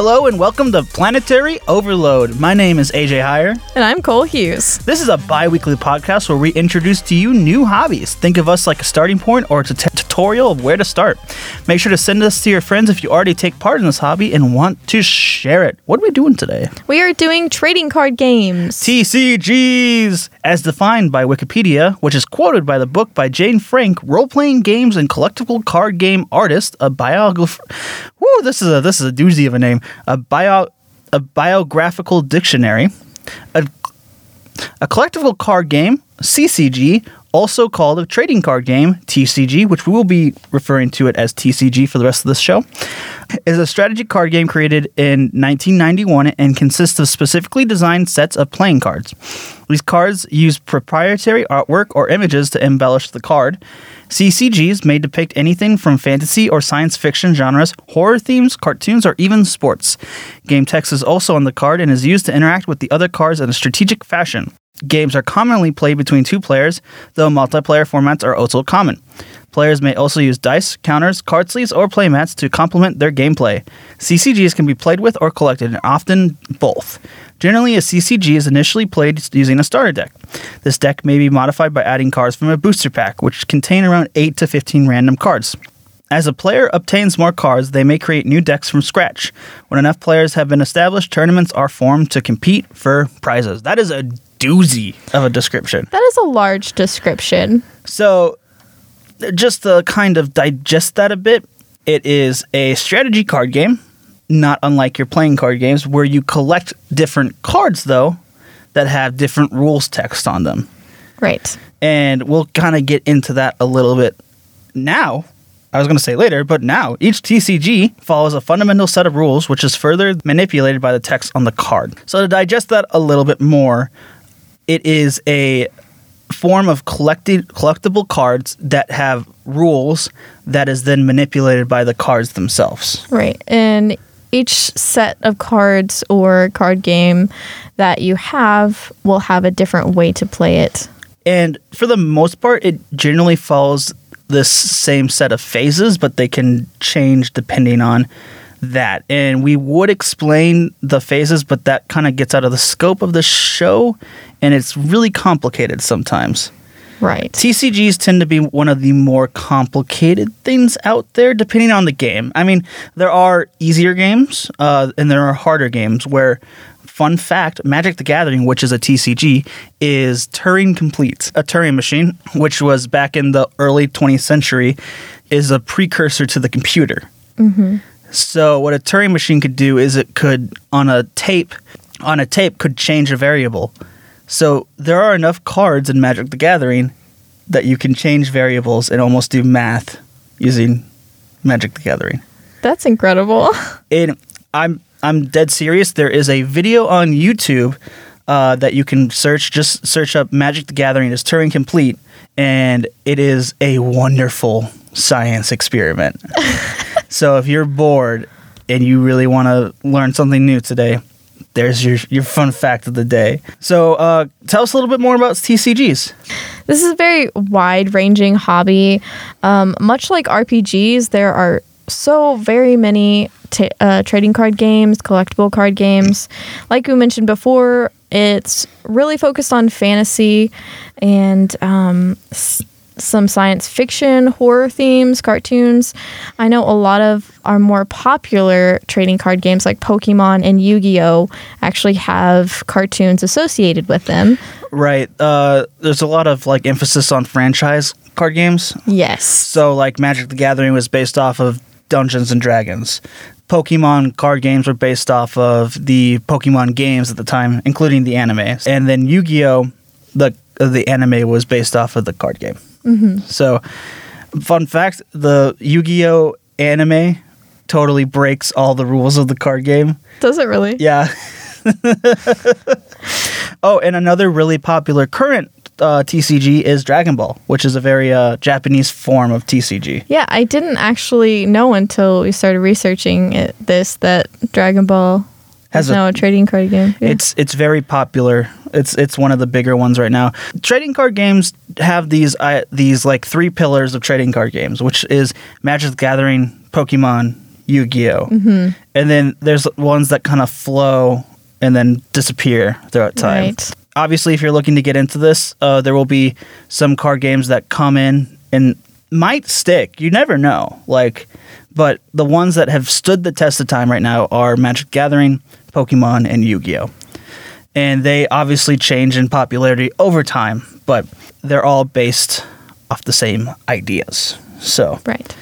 Hello and welcome to Planetary Overload. My name is AJ Heyer. And I'm Cole Hughes. This is a bi weekly podcast where we introduce to you new hobbies. Think of us like a starting point or it's a tutorial of where to start. Make sure to send us to your friends if you already take part in this hobby and want to share it. What are we doing today? We are doing trading card games. TCGs, as defined by Wikipedia, which is quoted by the book by Jane Frank, role-playing games and collectible card game artist, a biographer. Woo, this is a this is a doozy of a name. A bio a biographical dictionary, a a collectible card game, CCG, also called a trading card game, TCG, which we will be referring to it as TCG for the rest of this show, is a strategy card game created in 1991 and consists of specifically designed sets of playing cards. These cards use proprietary artwork or images to embellish the card. CCGs may depict anything from fantasy or science fiction genres, horror themes, cartoons, or even sports. Game text is also on the card and is used to interact with the other cards in a strategic fashion. Games are commonly played between two players, though multiplayer formats are also common. Players may also use dice, counters, card sleeves, or playmats to complement their gameplay. CCGs can be played with or collected, and often both. Generally, a CCG is initially played using a starter deck. This deck may be modified by adding cards from a booster pack, which contain around 8 to 15 random cards. As a player obtains more cards, they may create new decks from scratch. When enough players have been established, tournaments are formed to compete for prizes. That is a doozy of a description. That is a large description. So, just to kind of digest that a bit, it is a strategy card game, not unlike your playing card games, where you collect different cards, though, that have different rules text on them. Right. And we'll kind of get into that a little bit now. I was going to say later, but now each TCG follows a fundamental set of rules, which is further manipulated by the text on the card. So, to digest that a little bit more, it is a form of collected collectible cards that have rules that is then manipulated by the cards themselves. Right. And each set of cards or card game that you have will have a different way to play it. And for the most part, it generally follows this same set of phases, but they can change depending on that. And we would explain the phases, but that kind of gets out of the scope of the show, and it's really complicated sometimes. Right. TCGs tend to be one of the more complicated things out there, depending on the game. I mean, there are easier games uh, and there are harder games where fun fact Magic the Gathering, which is a TCG, is Turing Complete. A Turing machine, which was back in the early 20th century, is a precursor to the computer. Mm-hmm. So, what a Turing machine could do is it could, on a tape, on a tape, could change a variable. So, there are enough cards in Magic the Gathering that you can change variables and almost do math using Magic the Gathering. That's incredible. And I'm I'm dead serious. There is a video on YouTube uh, that you can search. Just search up Magic the Gathering is Turing Complete, and it is a wonderful science experiment. so if you're bored and you really want to learn something new today, there's your your fun fact of the day. So uh, tell us a little bit more about TCGs. This is a very wide ranging hobby. Um, much like RPGs, there are so very many t- uh, trading card games, collectible card games. Like we mentioned before, it's really focused on fantasy and um, some science fiction, horror themes, cartoons. I know a lot of our more popular trading card games like Pokemon and Yu Gi Oh! actually have cartoons associated with them. Right. Uh, there's a lot of like emphasis on franchise card games. Yes. So like Magic the Gathering was based off of Dungeons and Dragons. Pokemon card games were based off of the Pokemon games at the time, including the anime. And then Yu-Gi-Oh, the the anime was based off of the card game. Mm-hmm. So, fun fact: the Yu-Gi-Oh anime totally breaks all the rules of the card game. Does it really? Yeah. oh, and another really popular current uh, TCG is Dragon Ball, which is a very uh, Japanese form of TCG. Yeah, I didn't actually know until we started researching it, this that Dragon Ball Has now a trading card game. Yeah. It's it's very popular It's it's one of the bigger ones right now. Trading card games have these uh, these like three pillars of trading card games, which is Magic the Gathering, Pokemon, Yu-Gi-Oh, mm-hmm. and then there's ones that kind of flow and then disappear throughout time. Right. Obviously, if you're looking to get into this, uh, there will be some card games that come in and might stick. You never know. Like, but the ones that have stood the test of time right now are Magic Gathering, Pokemon, and Yu-Gi-Oh. And they obviously change in popularity over time, but they're all based off the same ideas. So Right.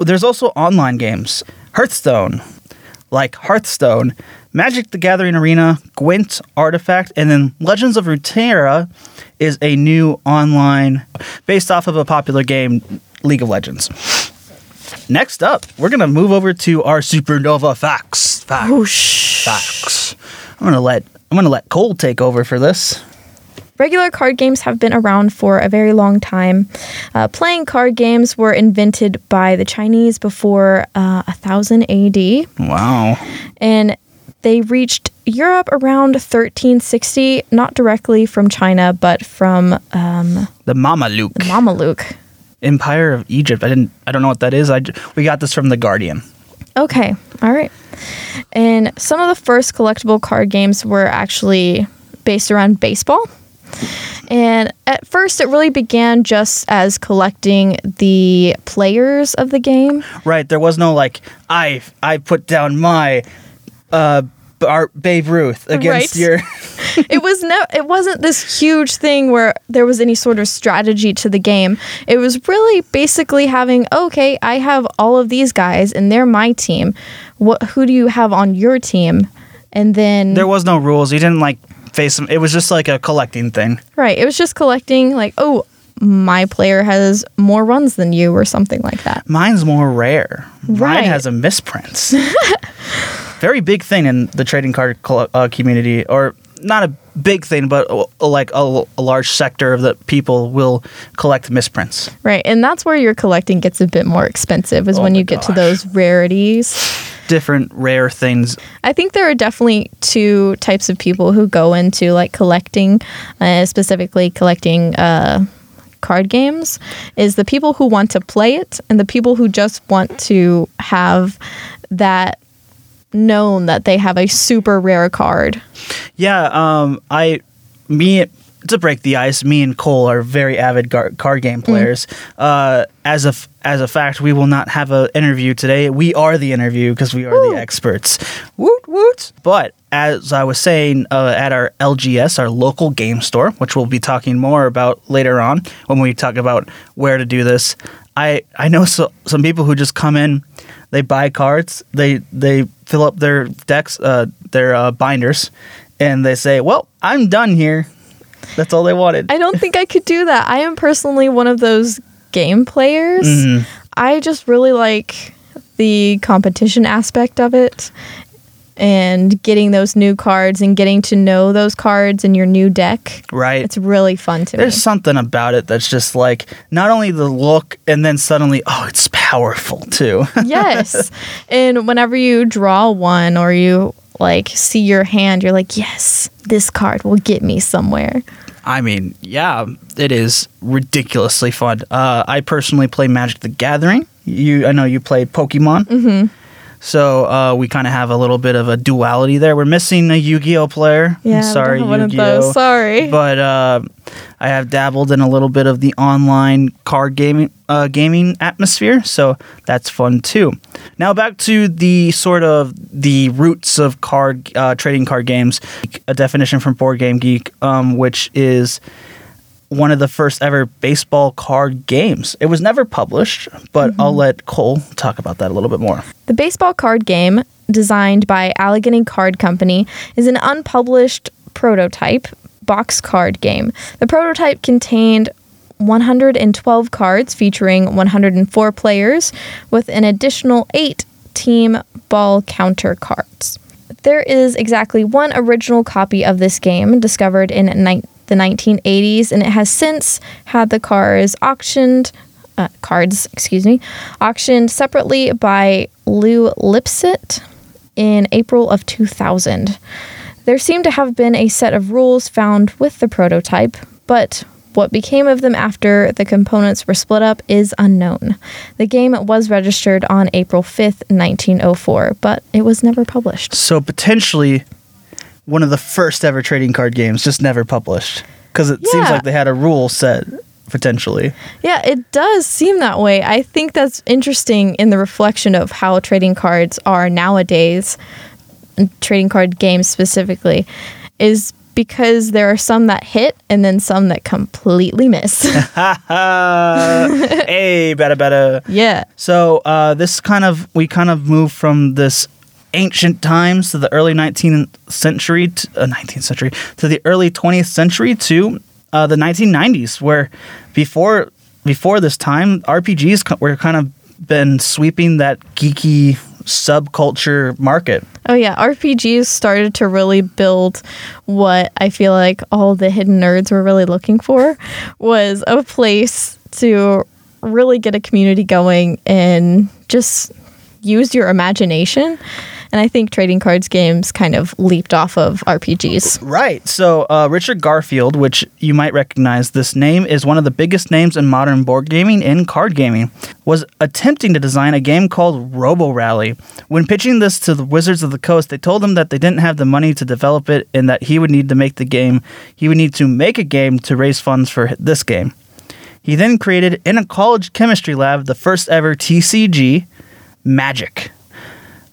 there's also online games. Hearthstone, like Hearthstone, Magic the Gathering Arena, Gwent, Artifact, and then Legends of Runeterra is a new online based off of a popular game, League of Legends. Next up, we're gonna move over to our Supernova facts. Facts. Whoosh. Facts. I'm gonna let I'm gonna let Cole take over for this. Regular card games have been around for a very long time. Uh, playing card games were invented by the Chinese before uh, 1000 AD, Wow. and they reached Europe around 1360, not directly from China, but from um, The Mameluke Mameluke. Empire of Egypt. I didn't. I don't know what that is. I we got this from the Guardian. Okay, all right. And some of the first collectible card games were actually based around baseball. And at first, it really began just as collecting the players of the game. Right. There was no like I I put down my uh Babe Ruth against Right. your it was no, it wasn't this huge thing where there was any sort of strategy to the game. It was really basically having okay, I have all of these guys, and they're my team. What? Who do you have on your team? And then There was no rules. You didn't like face them. It was just like a collecting thing. Right. It was just collecting, like, oh, my player has more runs than you, or something like that. Mine's more rare. Mine Right. has a misprint. Very big thing in the trading card uh, community, or not a big thing, but uh, like a, a large sector of the people will collect misprints. Right. And that's where your collecting gets a bit more expensive, is Oh when you get to those rarities. Different rare things. I think there are definitely two types of people who go into like collecting, uh, specifically collecting uh, card games, is the people who want to play it and the people who just want to have that known that they have a super rare card. Yeah, um, I, me, to break the ice, me and Cole are very avid gar- card game players. Uh, as a f- as a fact, we will not have an interview today. We are the interview because we are Woo. the experts. Woot woot! But as I was saying, uh, at our LGS, our local game store, which we'll be talking more about later on when we talk about where to do this, I I know so, some people who just come in, they buy cards, they they fill up their decks, uh, their uh, binders, and they say, "Well, I'm done here." That's all they wanted. I don't think I could do that. I am personally one of those game players. Mhm. I just really like the competition aspect of it and getting those new cards and getting to know those cards in your new deck. Right. It's really fun to There's me. something about it that's just like not only the look, and then suddenly, oh, it's powerful too. yes. And whenever you draw one or you like see your hand, you're like, yes, this card will get me somewhere. I mean, yeah, it is ridiculously fun. Uh, I personally play Magic the Gathering. You, I know you play Pokemon. Mm-hmm. So uh, we kind of have a little bit of a duality there. We're missing a Yu-Gi-Oh player. Yeah, I'm sorry, one of Yu-Gi-Oh. those. Sorry. But uh, I have dabbled in a little bit of the online card gaming uh, gaming atmosphere, so that's fun too. Now back to the sort of the roots of card uh, trading card games. A definition from Board Game Geek, um, which is one of the first ever baseball card games. It was never published, but I'll mm-hmm. let Cole talk about that a little bit more. The baseball card game, designed by Allegheny Card Company, is an unpublished prototype box card game. The prototype contained 112 cards featuring 104 players with an additional 8 team ball counter cards. There is exactly one original copy of this game discovered in ni- the 1980s, and it has since had the cars auctioned, uh, cards, excuse me, auctioned separately by Lew Lipset in April of 2000. There seemed to have been a set of rules found with the prototype, but what became of them after the components were split up is unknown. The game was registered on April 5th, 1904, but it was never published. So potentially one of the first ever trading card games, just never published. Because it seems like they had a rule set potentially. Yeah, it does seem that way. I think that's interesting in the reflection of how trading cards are nowadays, trading card games specifically, is because there are some that hit and then some that completely miss. hey, better, better. yeah. So uh, this kind of we kind of move from this ancient times to the early 19th century, to, uh, 19th century to the early 20th century to uh, the 1990s, where before before this time RPGs were kind of been sweeping that geeky subculture market. Oh yeah, RPGs started to really build what I feel like all the hidden nerds were really looking for was a place to really get a community going and just use your imagination. And I think trading cards games kind of leaped off of RPGs. Right. So uh, Richard Garfield, which you might recognize, this name is one of the biggest names in modern board gaming and card gaming, was attempting to design a game called Robo Rally. When pitching this to the Wizards of the Coast, they told him that they didn't have the money to develop it and that he would need to make the game. He would need to make a game to raise funds for this game. He then created in a college chemistry lab the first ever TCG, Magic.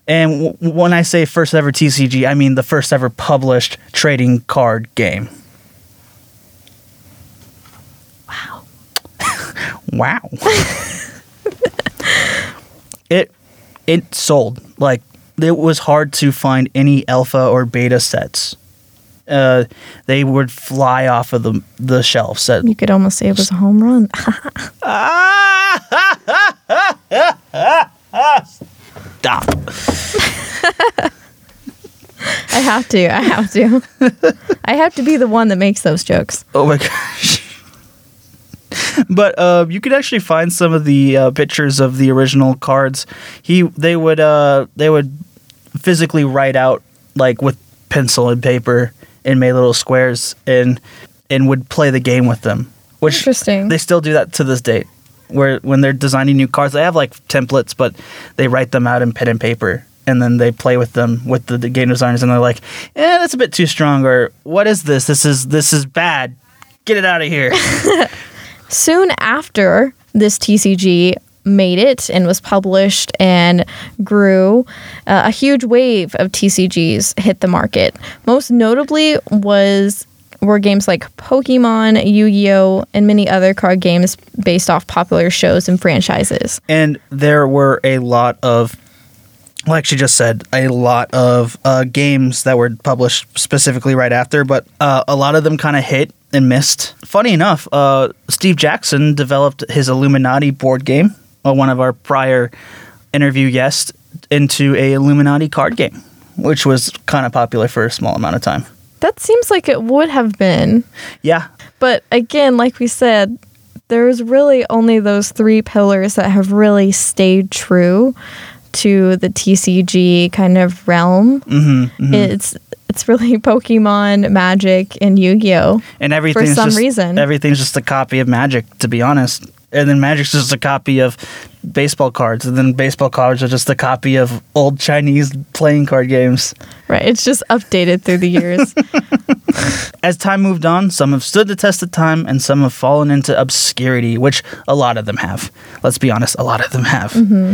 And w- when I say first ever TCG, I mean the first ever published trading card game. Wow. Wow. it it sold like it was hard to find any alpha or beta sets. Uh, they would fly off of the the shelves. At, You could almost say it was a home run. Stop. I have to. I have to. I have to be the one that makes those jokes. Oh my gosh. but uh, you could actually find some of the uh, pictures of the original cards. He they would uh, they would physically write out like with pencil and paper and made little squares and and would play the game with them. Which Interesting. they still do that to this date. Where when they're designing new cards, they have like templates, but they write them out in pen and paper. And then they play with them with the, the game designers, and they're like, "Eh, that's a bit too strong." Or, "What is this? This is this is bad. Get it out of here." Soon after this TCG made it and was published and grew, uh, a huge wave of TCGs hit the market. Most notably was were games like Pokemon, Yu-Gi-Oh, and many other card games based off popular shows and franchises. and there were a lot of like she just said a lot of uh, games that were published specifically right after but uh, a lot of them kind of hit and missed funny enough uh, steve jackson developed his illuminati board game uh, one of our prior interview guests into a illuminati card game which was kind of popular for a small amount of time That seems like it would have been yeah But again, like we said, there's really only those three pillars that have really stayed true to the TCG kind of realm. mm-hmm, It's it's really Pokemon, Magic, and Yu-Gi-Oh. and everything's some just, reason. everything's just a copy of magic to be honest and then magic's just a copy of baseball cards and then baseball cards are just a copy of old chinese playing card games Right. It's just updated through the years. as time moved on some have stood the test of time and some have fallen into obscurity which a lot of them have let's be honest a lot of them have mm-hmm.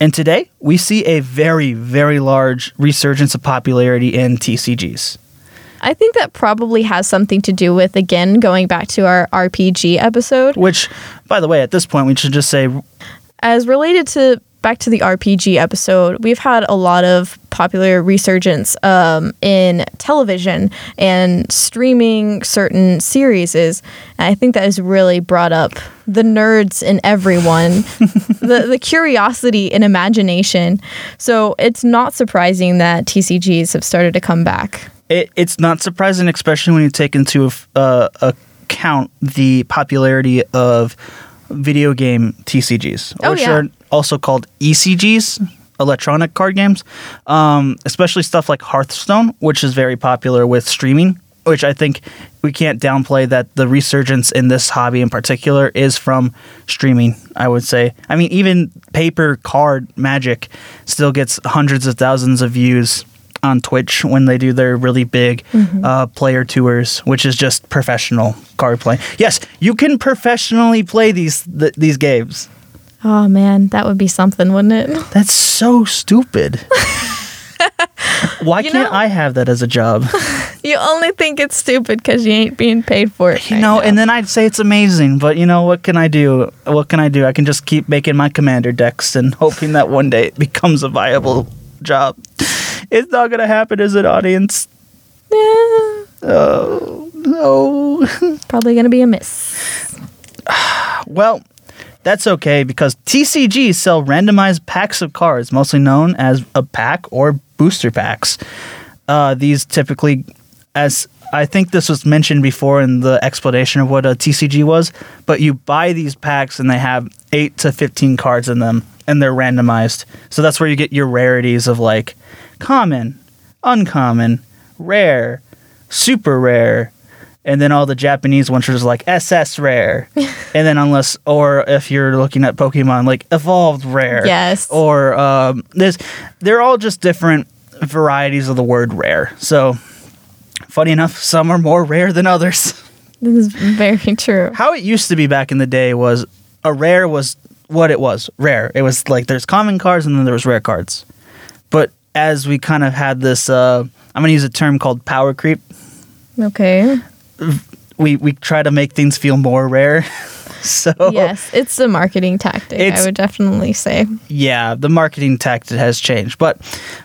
and today we see a very very large resurgence of popularity in tcgs I think that probably has something to do with again going back to our RPG episode. which by the way at this point we should just say as related to back to the RPG episode, we've had a lot of popular resurgence um, in television and streaming certain series. And I think that has really brought up the nerds in everyone, the the curiosity and imagination. So it's not surprising that TCGs have started to come back. It, it's not surprising, especially when you take into uh, account the popularity of video game TCGs, Oh, which yeah. are also called ECGs, electronic card games, um, especially stuff like Hearthstone, which is very popular with streaming. Which I think we can't downplay that the resurgence in this hobby in particular is from streaming. I would say. I mean, even paper card Magic still gets hundreds of thousands of views on Twitch when they do their really big uh, player tours, which is just professional card play. Yes, you can professionally play these th- these games. Oh man, that would be something, wouldn't it? That's so stupid. Why You can't know- I have that as a job? You only think it's stupid because you ain't being paid for it. You right know, now. and then I'd say it's amazing, but you know what can I do? What can I do? I can just keep making my commander decks and hoping that one day it becomes a viable job. It's not gonna happen, as an audience? Yeah, Oh no. probably gonna be a miss. Well, that's okay because TCGs sell randomized packs of cards, mostly known as a pack or booster packs. Uh, these typically, as I think this was mentioned before in the explanation of what a TCG was, but you buy these packs and they have 8 to 15 cards in them and they're randomized. So that's where you get your rarities of like common, uncommon, rare, super rare, and then all the Japanese ones are just like SS rare, and then unless or if you're looking at Pokemon like evolved rare, Yes. or um, there's they're all just different varieties of the word rare. So funny enough, some are more rare than others. This is very true. How it used to be back in the day was a rare was what it was rare. It was like there's common cards and then there was rare cards, but as we kind of had this, uh, I'm gonna use a term called power creep. Okay. We we try to make things feel more rare. so Yes, it's a marketing tactic. I would definitely say. yeah, the marketing tactic has changed, but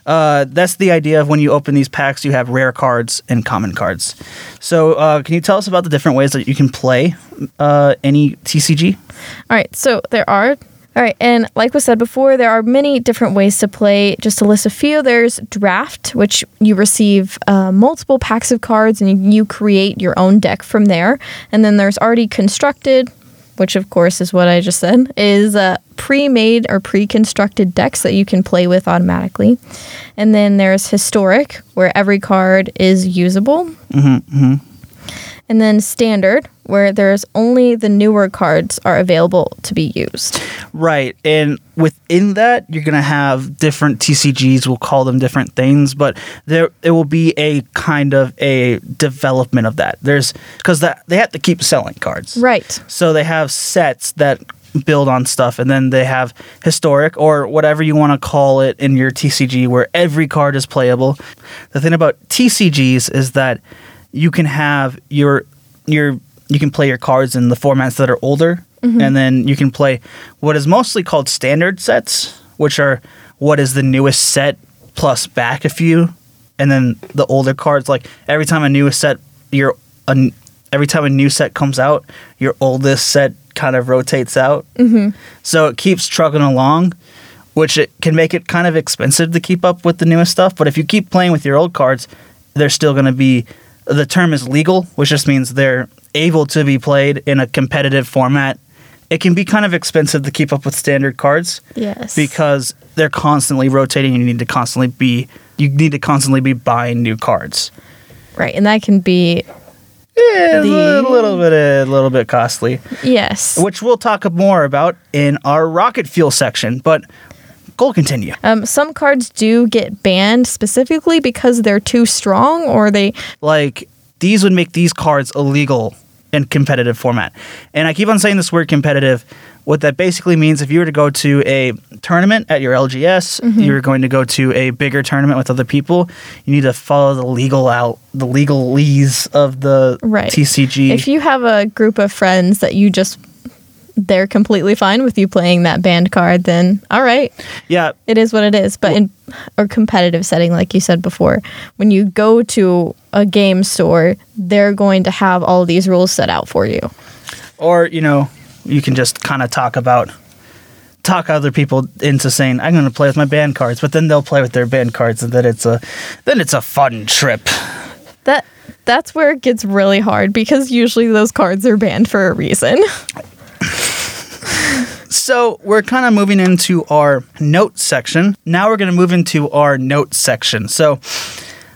uh, that's the idea of when you open these packs, you have rare cards and common cards. So, uh, can you tell us about the different ways that you can play uh, any TCG? All right, so there are. All right, and like was said before, there are many different ways to play. Just to list a few, there's draft, which you receive uh, multiple packs of cards and you, create your own deck from there. And then there's already constructed, which of course is what I just said, is uh, pre-made or pre-constructed decks that you can play with automatically. And then there's historic, where every card is usable. And then standard, where there's only the newer cards are available to be used. Right. And within that, you're going to have different TCGs, we'll call them different things, but there it will be a kind of a development of that. There's because that they have to keep selling cards. Right. So they have sets that build on stuff and then they have historic or whatever you want to call it in your TCG where every card is playable. The thing about TCGs is that you can have your your you can play your cards in the formats that are older and then you can play what is mostly called standard sets, which are what is the newest set plus back a few and then the older cards like every time a new set your a, every time a new set comes out your oldest set kind of rotates out mm-hmm. so it keeps trucking along which it can make it kind of expensive to keep up with the newest stuff but if you keep playing with your old cards they're still going to be the term is legal which just means they're able to be played in a competitive format it can be kind of expensive to keep up with standard cards Yes. because they're constantly rotating. You need to constantly be you need to constantly be buying new cards. right, and that can be Yeah, The- a little bit eh, a little bit costly, yes. which we'll talk more about in our rocket fuel section. But go continue. Um, some cards do get banned specifically because they're too strong, or they Like these would make these cards illegal in competitive format. And I keep on saying this word competitive. What that basically means, if you were to go to a tournament at your LGS, you're going to go to a bigger tournament with other people. You need to follow the legal out, the legalese of the Right. TCG. if you have a group of friends that you just they're completely fine with you playing that banned card, then all right, yeah, it is what it is. But in a competitive setting, like you said before, when you go to a game store, they're going to have all these rules set out for you. or you know, you can just kind of talk about talk other people into saying I'm going to play with my banned cards, but then they'll play with their banned cards, and then it's a then it's a fun trip. That that's where it gets really hard because usually those cards are banned for a reason. So we're kind of moving into our note section. Now we're going to move into our note section. So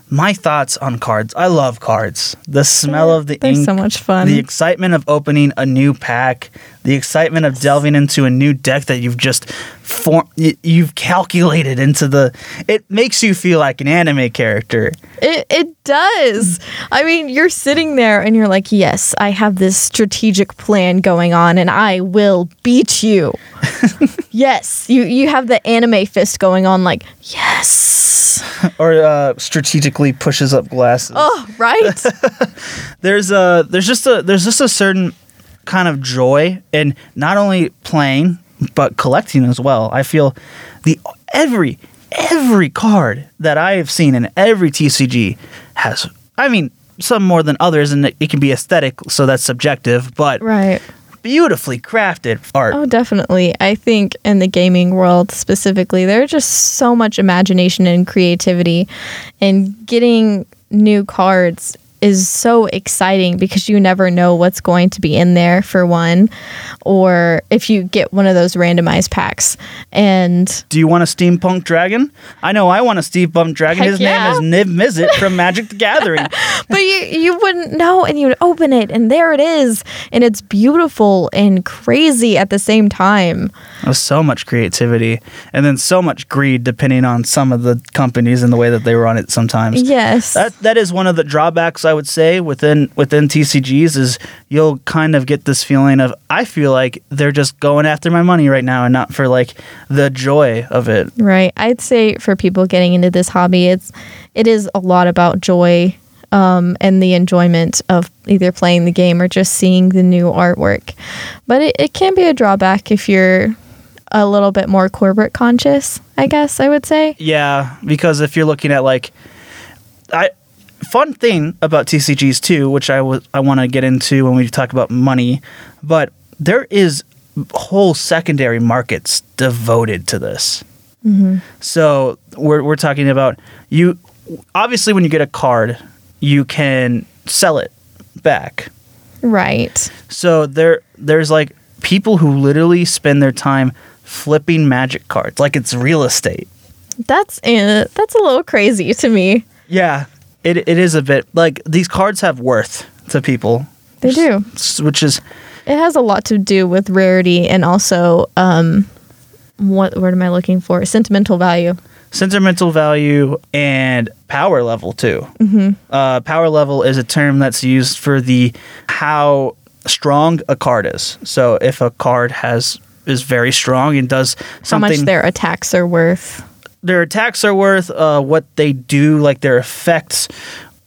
my thoughts on cards. I love cards. The smell of the They're ink, so much fun. the excitement of opening a new pack, the excitement of delving into a new deck that you've just form you've calculated into the it makes you feel like an anime character. It it does. I mean, you're sitting there and you're like, "Yes, I have this strategic plan going on and I will beat you." yes, you you have the anime fist going on like, "Yes." Or uh, strategically pushes up glasses. Oh, right? there's a there's just a there's just a certain kind of joy in not only playing but collecting as well. I feel the every every card that I have seen in every TCG has I mean some more than others and it, it can be aesthetic so that's subjective but right. beautifully crafted art. Oh, definitely. I think in the gaming world specifically, there's just so much imagination and creativity, and getting new cards is so exciting because you never know what's going to be in there for one, or if you get one of those randomized packs. And Do you want a steampunk dragon? I know I want a steampunk dragon. His yeah. name is Niv Mizzet from Magic the Gathering. but you you wouldn't know and you would open it and there it is and it's beautiful and crazy at the same time. There's so much creativity and then so much greed depending on some of the companies and the way that they run it sometimes. Yes. That that is one of the drawbacks I would say within within TCGs is you'll kind of get this feeling of I feel like they're just going after my money right now and not for like the joy of it. Right. I'd say for people getting into this hobby, it's it is a lot about joy um, and the enjoyment of either playing the game or just seeing the new artwork. But it, it can be a drawback if you're a little bit more corporate conscious, I guess I would say. Yeah, because if you're looking at like I fun thing about TCGs too, which I was I want to get into when we talk about money, but there is whole secondary markets devoted to this. So we're we're talking about you. Obviously, when you get a card, you can sell it back. Right. So there there's like people who literally spend their time flipping magic cards like it's real estate. That's uh, that's a little crazy to me. Yeah, it it is a bit like these cards have worth to people, They do. which is It has a lot to do with rarity and also um what word am I looking for? Sentimental value. sentimental value and power level too. Mm-hmm. Uh, power level is a term that's used for the how strong a card is. So if a card has is very strong and does something, How much their attacks are worth. Their attacks are worth, uh, what they do, like their effects,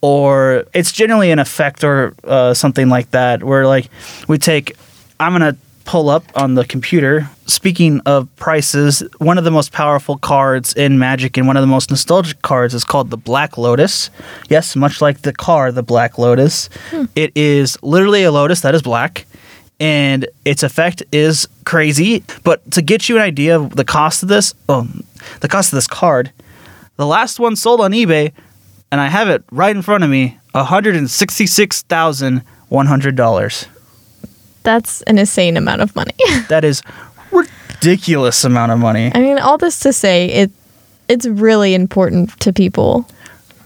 or it's generally an effect or uh, something like that. Where like we take, I'm gonna pull up on the computer. Speaking of prices, one of the most powerful cards in Magic and one of the most nostalgic cards is called the Black Lotus. Yes, much like the car, the Black Lotus. It is literally a lotus that is black and its effect is crazy. But to get you an idea of the cost of this, oh, the cost of this card, the last one sold on eBay, and I have it right in front of me, one hundred and sixty-six thousand one hundred dollars. That's an insane amount of money. That is ridiculous amount of money. I mean, all this to say, it it's really important to people.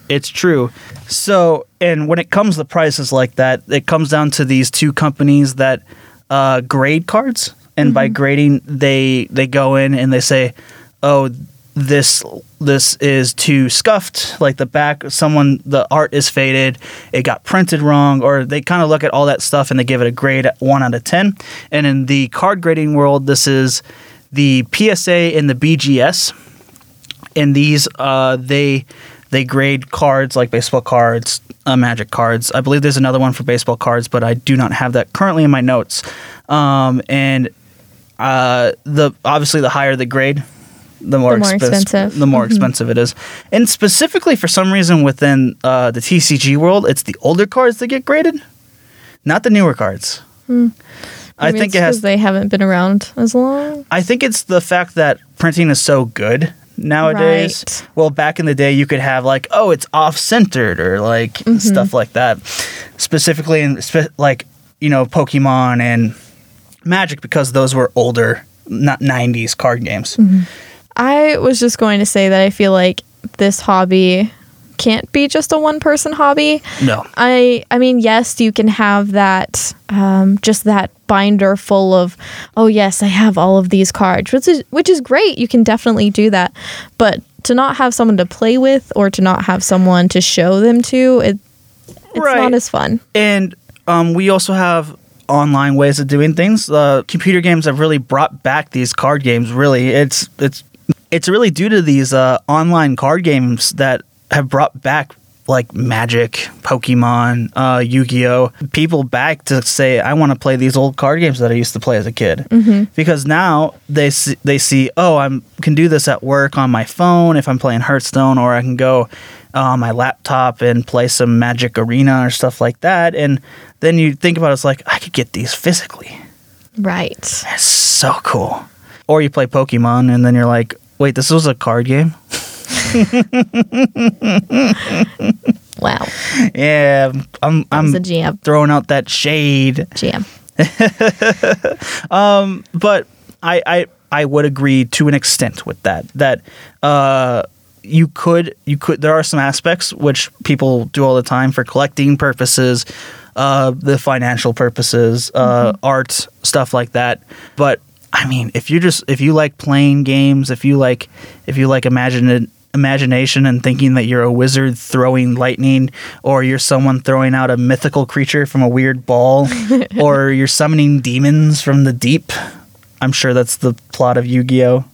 It's true. So, and when it comes to prices like that, it comes down to these two companies that uh, grade cards, and by grading, they they go in and they say, "Oh, this this is too scuffed. Like the back, someone the art is faded. It got printed wrong, or they kind of look at all that stuff and they give it a grade at one out of ten. And in the card grading world, this is the PSA and the BGS And these uh, they they grade cards like baseball cards uh, magic cards i believe there's another one for baseball cards but i do not have that currently in my notes um, and uh, the obviously the higher the grade the more, The more expensive, expensive. the more Mhm. expensive it is and specifically for some reason within uh, the tcg world it's the older cards that get graded not the newer cards i Hmm. Think it has they haven't been around as long. I think it's the fact that printing is so good nowadays. Right. Well, back in the day, you could have like, oh, it's off centered or like Mm-hmm. stuff like that. Specifically in spe- like you know Pokemon and Magic because those were older not 90s card games. I was just going to say that I feel like this hobby can't be just a one person hobby. No. I I mean, yes, you can have that um, just that binder full of oh yes, I have all of these cards, which is which is great. You can definitely do that, but to not have someone to play with or to not have someone to show them to, it it's Right. not as fun. And um, we also have online ways of doing things. Uh, computer games have really brought back these card games. Really, it's it's it's really due to these uh, online card games that have brought back like Magic, Pokemon, uh, Yu-Gi-Oh, people back to say, "I want to play these old card games that I used to play as a kid." Because now they see, they see, "Oh, I can do this at work on my phone if I'm playing Hearthstone, or I can go uh, on my laptop and play some Magic Arena or stuff like that." And then you think about it, it's like I could get these physically. Right. That's so cool. Or you play Pokemon, and then you're like, "Wait, this was a card game." Wow. Yeah, I'm I'm a jam. throwing out that shade. Jam. but I, I I would agree to an extent with that. That uh, you could you could there are some aspects which people do all the time for collecting purposes, uh, the financial purposes, uh, art stuff like that. But I mean, if you just if you like playing games, if you like if you like imagine imagination and thinking that you're a wizard throwing lightning or you're someone throwing out a mythical creature from a weird ball or you're summoning demons from the deep? I'm sure that's the plot of yu-gi-oh.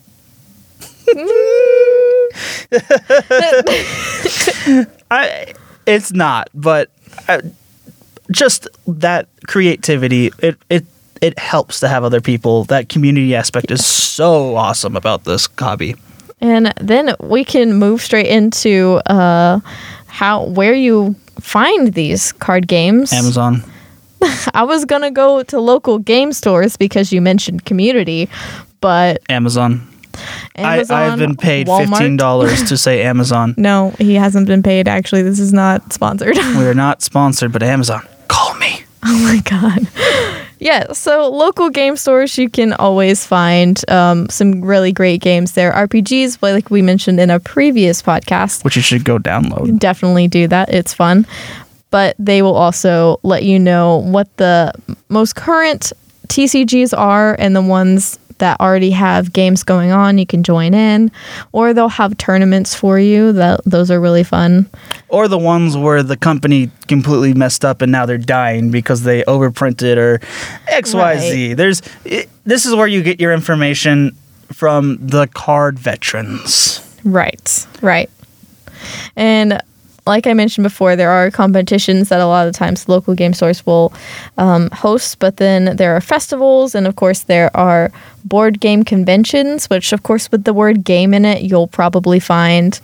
I, it's not but uh, just that creativity it, it it helps to have other people. That community aspect is so awesome about this hobby And then we can move straight into uh, how where you find these card games. amazon I was gonna go to local game stores because you mentioned community, but amazon, Amazon, I, i've been paid Walmart- $15 to say amazon No, he hasn't been paid. Actually, this is not sponsored. we are not sponsored but amazon call me oh my god. Yeah, so local game stores, you can always find um, some really great games there. RPGs, like we mentioned in a previous podcast, which you should go download definitely do that. It's fun. But they will also let you know what the most current TCGs are and the ones that already have games going on. You can join in, or they'll have tournaments for you. That those are really fun. or the ones where the company completely messed up and now they're dying because they overprinted or XYZ. Right. There's it, this is where you get your information from the card veterans. Right, right. And like I mentioned before, there are competitions that a lot of times local game stores will um, host, but then there are festivals, and of course, there are board game conventions, which, of course, with the word game in it, you'll probably find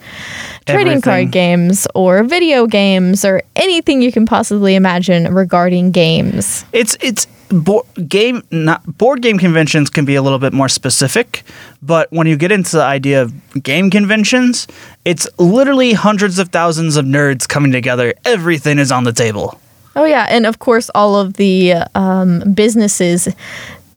trading Everything. card games or video games or anything you can possibly imagine regarding games. It's it's bo- game not board game conventions can be a little bit more specific, but when you get into the idea of game conventions, it's literally hundreds of thousands of nerds coming together. Everything is on the table. Oh yeah, and of course all of the um, businesses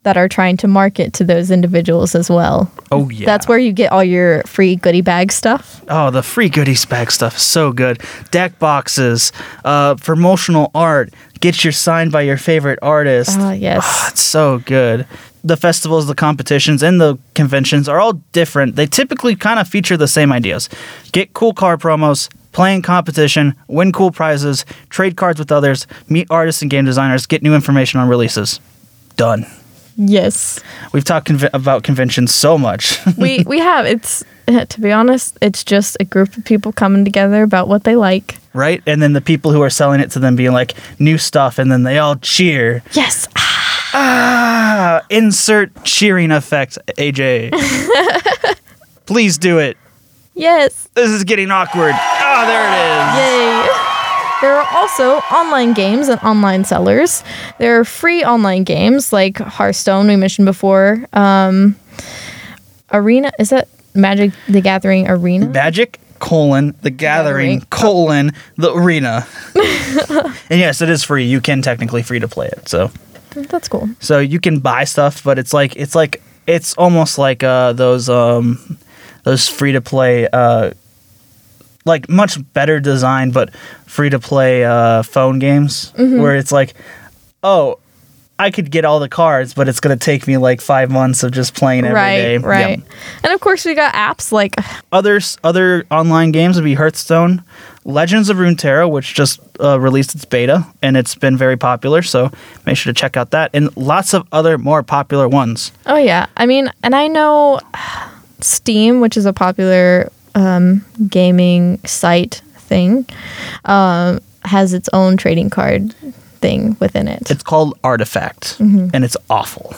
that are trying to market to those individuals as well. Oh yeah. That's where you get all your free goodie bag stuff. Oh, the free goodies bag stuff is so good. Deck boxes, uh, promotional art. Get your signed by your favorite artist. Ah, yes. Oh, it's so good. The festivals, the competitions, and the conventions are all different. They typically kind of feature the same ideas. Get cool car promos, play in competition, win cool prizes, trade cards with others, meet artists and game designers, get new information on releases. Done. Yes. We've talked conve- about conventions so much. We we have it's to be honest, it's just a group of people coming together about what they like. right? And then the people who are selling it to them being like new stuff, and then they all cheer. Yes. Ah, insert cheering effect, AJ. Please do it. Yes. This is getting awkward. Ah, there it is. Yay. There are also online games and online sellers. There are free online games like Hearthstone, we mentioned before. Um, Arena, is that Magic the Gathering Arena? Magic colon the gathering Gathering. colon the arena. and yes, it is free. You can technically free to play it. So That's cool. so you can buy stuff, but it's like it's like it's almost like uh, those um, those free to play, uh, like much better design, but free to play uh, phone games Mm-hmm. where it's like, oh, I could get all the cards, but it's gonna take me like five months of just playing every right, day. right. And of course, we got apps like Other other online games would be Hearthstone, Legends of Runeterra, which just uh, released its beta and it's been very popular. So make sure to check out that and lots of other more popular ones. Oh yeah, I mean, and I know Steam, which is a popular um, gaming site thing, um, has its own trading card thing within it. It's called Artifact, Mm-hmm. and it's awful.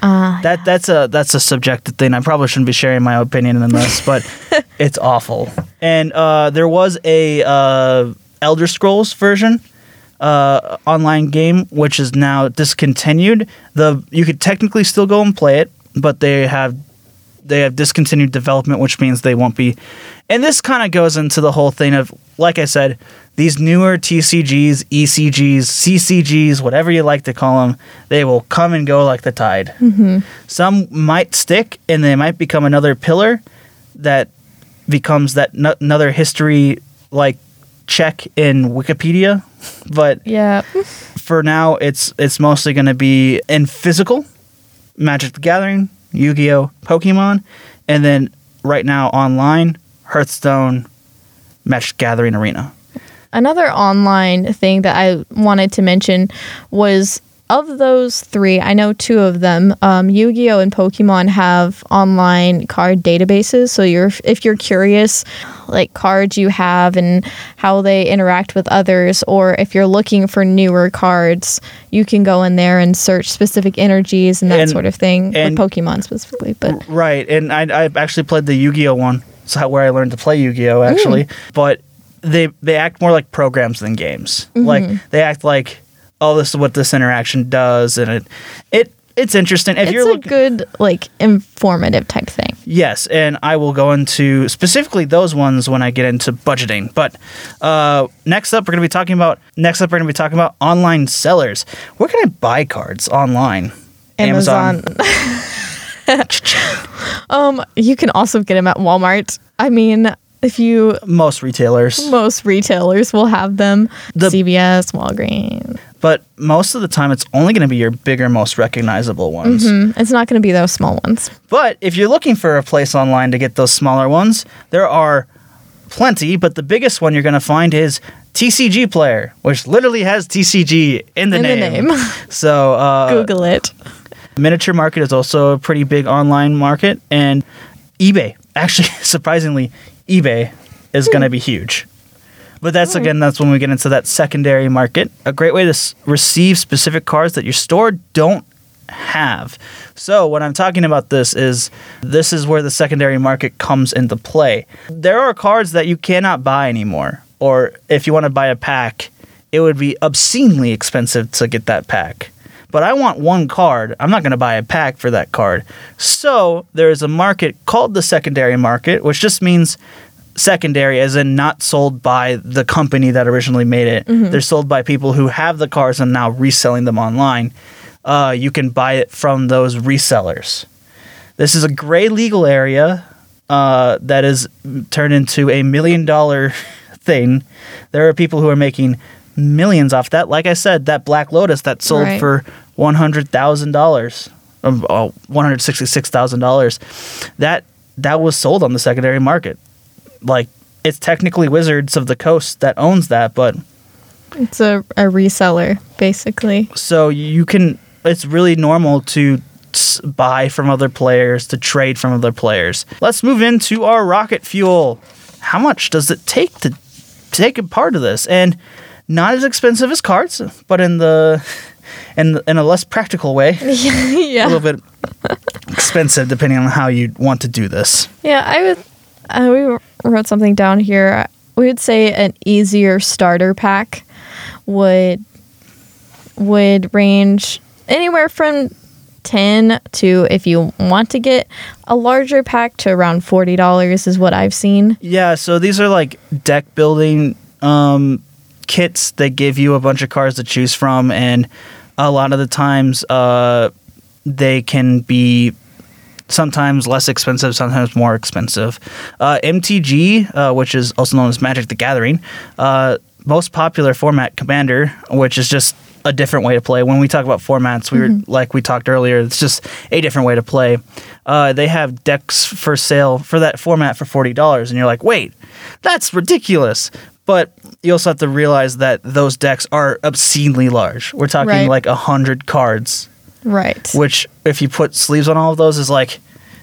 Ah, That that's a that's a subjective thing. I probably shouldn't be sharing my opinion in this, but it's awful. And uh, there was a uh, Elder Scrolls version uh, online game which is now discontinued. The you could technically still go and play it, but they have they have discontinued development, which means they won't be. And this kind of goes into the whole thing of, like I said, these newer TCGs, ECGs, CCGs, whatever you like to call them, they will come and go like the tide. Mm-hmm. Some might stick, and they might become another pillar that becomes that n- another history like check in Wikipedia. But yeah. for now, it's it's mostly going to be in physical, Magic the Gathering, Yu Gi Oh, Pokemon, and then right now online, Hearthstone, the Gathering Arena. Another online thing that I wanted to mention was of those three, I know two of them. Um, Yu-Gi-Oh and Pokemon have online card databases. So you're if you're curious, like cards you have and how they interact with others, or if you're looking for newer cards, you can go in there and search specific energies and that And- sort of thing and- with Pokemon specifically. But Right, and I I actually played the Yu Gi Oh one. How where I learned to play Yu Gi Oh actually, but they they act more like programs than games. Like they act like oh this is what this interaction does, and it it it's interesting. If it's you're a looking, good like informative type thing. Yes, and I will go into specifically those ones when I get into budgeting. But uh, next up, we're going to be talking about next up we're going to be talking about online sellers. Where can I buy cards online? Amazon. um, you can also get them at Walmart. I mean, if you Most retailers, most retailers will have them. The- CVS, Walgreens. but most of the time it's only going to be your bigger, most recognizable ones. Mm, It's not going to be those small ones. But if you're looking for a place online to get those smaller ones, there are plenty. But the biggest one you're going to find is TCG Player, which literally has TCG in the In the name. name. So uh, Google it. Miniature market is also a pretty big online market, and eBay. Actually, surprisingly, eBay is going to be huge. But that's hmm. again, that's when we get into that secondary market. A great way to s- receive specific cards that your store don't have. So what I'm talking about this is this is where the secondary market comes into play. There are cards that you cannot buy anymore, or if you want to buy a pack, it would be obscenely expensive to get that pack. But I want one card. I'm not going to buy a pack for that card. So there is a market called the secondary market, which just means secondary as in not sold by the company that originally made it. They're sold by people who have the cars and now reselling them online. Uh, you can buy it from those resellers. This is a gray legal area uh, that is turned into a million dollar thing. There are people who are making millions off that. Like I said, that Black Lotus that sold Right. for one hundred thousand dollars, oh, one hundred sixty six thousand dollars. That that was sold on the secondary market. Like it's technically Wizards of the Coast that owns that, but It's a, a reseller, basically. so you can it's really normal to buy from other players to trade from other players let's move into our rocket fuel how much does it take to take a part of this and not as expensive as cards but in the in, in a less practical way a little bit expensive depending on how you want to do this Yeah, I would. Uh, we wrote something down here. We would say an easier starter pack would would range anywhere from ten to if you want to get a larger pack to around forty dollars is what I've seen. Yeah, so these are like deck building um, kits. They give you a bunch of cards to choose from, and a lot of the times uh, they can be sometimes less expensive, sometimes more expensive. Uh, MTG, uh, which is also known as Magic the Gathering, uh, most popular format Commander, which is just a different way to play. When we talk about formats, we were like we talked earlier, it's just a different way to play. Uh, they have decks for sale for that format for forty dollars, and you're like, wait, that's ridiculous. But you also have to realize that those decks are obscenely large. We're talking Right. like a hundred cards, Right. which if you put sleeves on all of those is like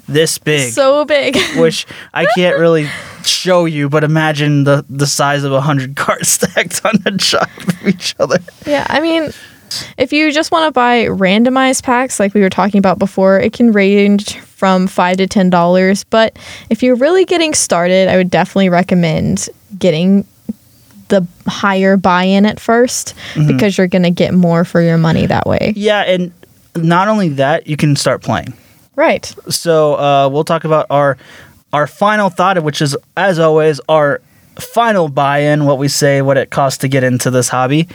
this big So big. which I can't really show you, but imagine the, the size of a hundred cards stacked on a top of each other. yeah, I mean, if you just want to buy randomized packs like we were talking about before, it can range from five to ten dollars. But if you're really getting started, I would definitely recommend getting the higher buy-in at 1st Mm-hmm. because you're gonna get more for your money that way. Yeah, and not only that, you can start playing. Right. So uh, we'll talk about our our final thought, which is as always our final buy-in. What we say, what it costs to get into this hobby,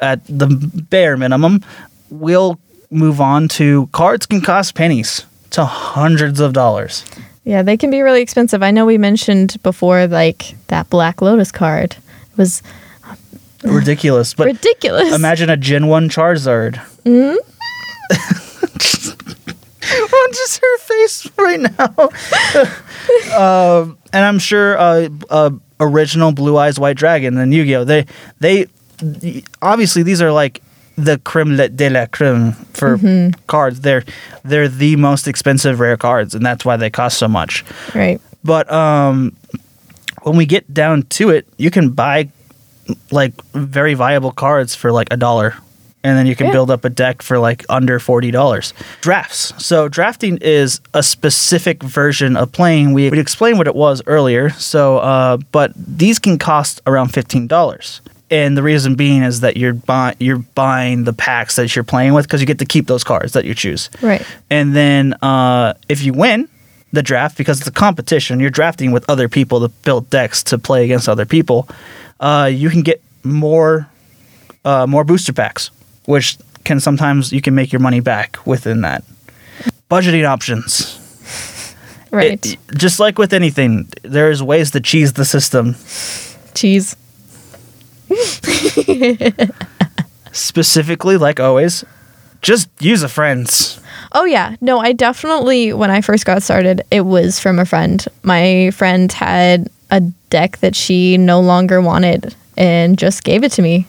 at the bare minimum. We'll move on to cards can cost pennies to hundreds of dollars. Yeah, they can be really expensive. I know we mentioned before, like that Black Lotus card was Ridiculous, but ridiculous. Imagine a Gen 1 Charizard. Mm-hmm. oh, just her face right now. um, and I'm sure uh, uh, original Blue Eyes White Dragon and Yu Gi Oh! They, they, obviously, these are like the creme de- la creme for cards. They're, they're the most expensive rare cards, and that's why they cost so much. right. But um, when we get down to it, you can buy like very viable cards for like a dollar. And then you can Yeah. build up a deck for like under forty dollars. Drafts. So drafting is a specific version of playing. We we explained what it was earlier. So, uh, but these can cost around fifteen dollars. And the reason being is that you're buy- you're buying the packs that you're playing with because you get to keep those cards that you choose. Right. And then uh, if you win the draft, because it's a competition, you're drafting with other people to build decks to play against other people. Uh, you can get more uh, more booster packs, which can sometimes you can make your money back within that. Budgeting options. Right. It- just like with anything, there's ways to cheese the system. Cheese. Specifically, like always, just use a friend's. Oh yeah, no, I definitely when I first got started, it was from a friend. My friend had a deck that she no longer wanted and just gave it to me.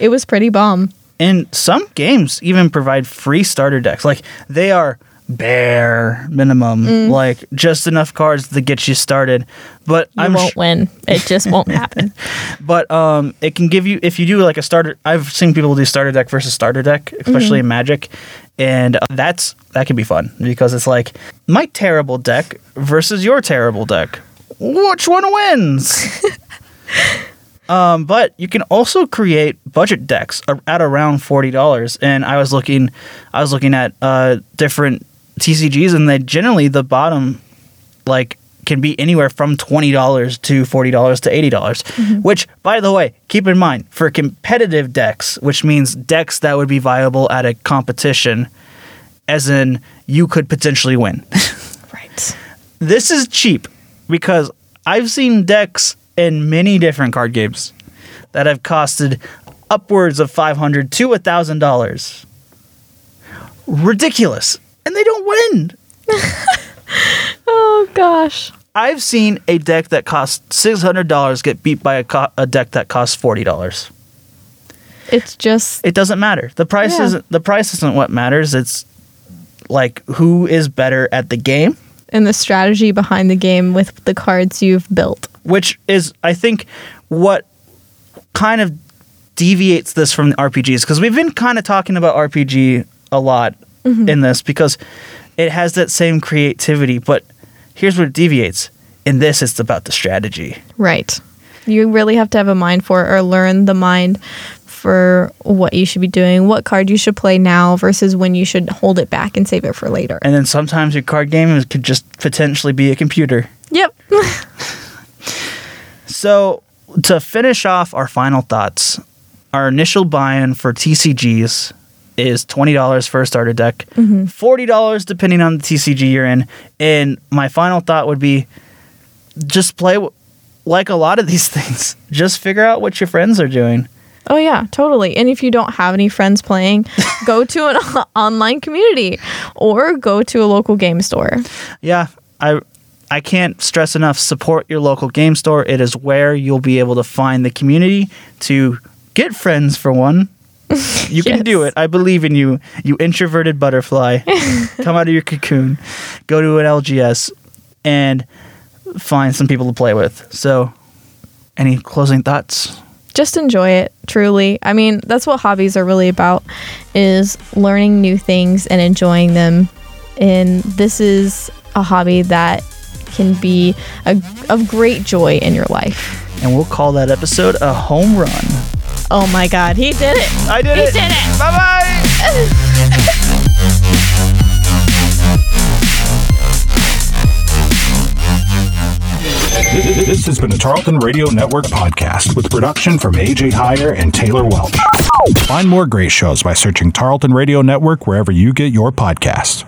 It was pretty bomb. And some games even provide free starter decks. Like they are bare minimum, like just enough cards to get you started. But You I'm won't sh- win. It just won't happen. but um, it can give you if you do like a starter. I've seen people do starter deck versus starter deck, especially in Magic, and uh, that's that can be fun because it's like my terrible deck versus your terrible deck. Which one wins? Um, but you can also create budget decks at around forty dollars. And I was looking, I was looking at uh, different TCGs, and they generally the bottom, like, can be anywhere from twenty dollars to forty dollars to eighty dollars. Mm-hmm. Which, by the way, keep in mind for competitive decks, which means decks that would be viable at a competition, as in you could potentially win. right. this is cheap because I've seen decks in many different card games that have costed upwards of five hundred to a thousand dollars. Ridiculous, and they don't win. Oh gosh. I've seen a deck that costs six hundred dollars get beat by a, co- a deck that costs forty dollars. It's just It doesn't matter. The price Yeah. isn't the price isn't what matters. It's like who is better at the game. and the strategy behind the game with the cards you've built. which is I think what kind of deviates this from the RPGs because we've been kind of talking about RPG a lot mm-hmm. in this because it has that same creativity, but here's where it deviates. In this, it's about the strategy. Right. You really have to have a mind for it or learn the mind for what you should be doing, what card you should play now versus when you should hold it back and save it for later. And then sometimes your card game could just potentially be a computer. Yep. So, to finish off our final thoughts, our initial buy in for TCGs is twenty dollars for a starter deck, mm-hmm. forty dollars depending on the TCG you're in. And my final thought would be, just play w- like a lot of these things. Just figure out what your friends are doing. Oh yeah, totally. And if you don't have any friends playing, go to an online community or go to a local game store. Yeah, I I can't stress enough support your local game store. It is where you'll be able to find the community to get friends for one. You can Yes. do it. I believe in you. You introverted butterfly. Come out of your cocoon. Go to an LGS and find some people to play with. So, any closing thoughts? Just enjoy it, truly. I mean, that's what hobbies are really about is learning new things and enjoying them. And this is a hobby that can be a, of great joy in your life. And we'll call that episode a home run. Oh my god, he did it. I did He it. He did it. Bye bye. This has been a Tarleton Radio Network podcast with production from AJ Heyer and Taylor Welch. Find more great shows by searching Tarleton Radio Network wherever you get your podcasts.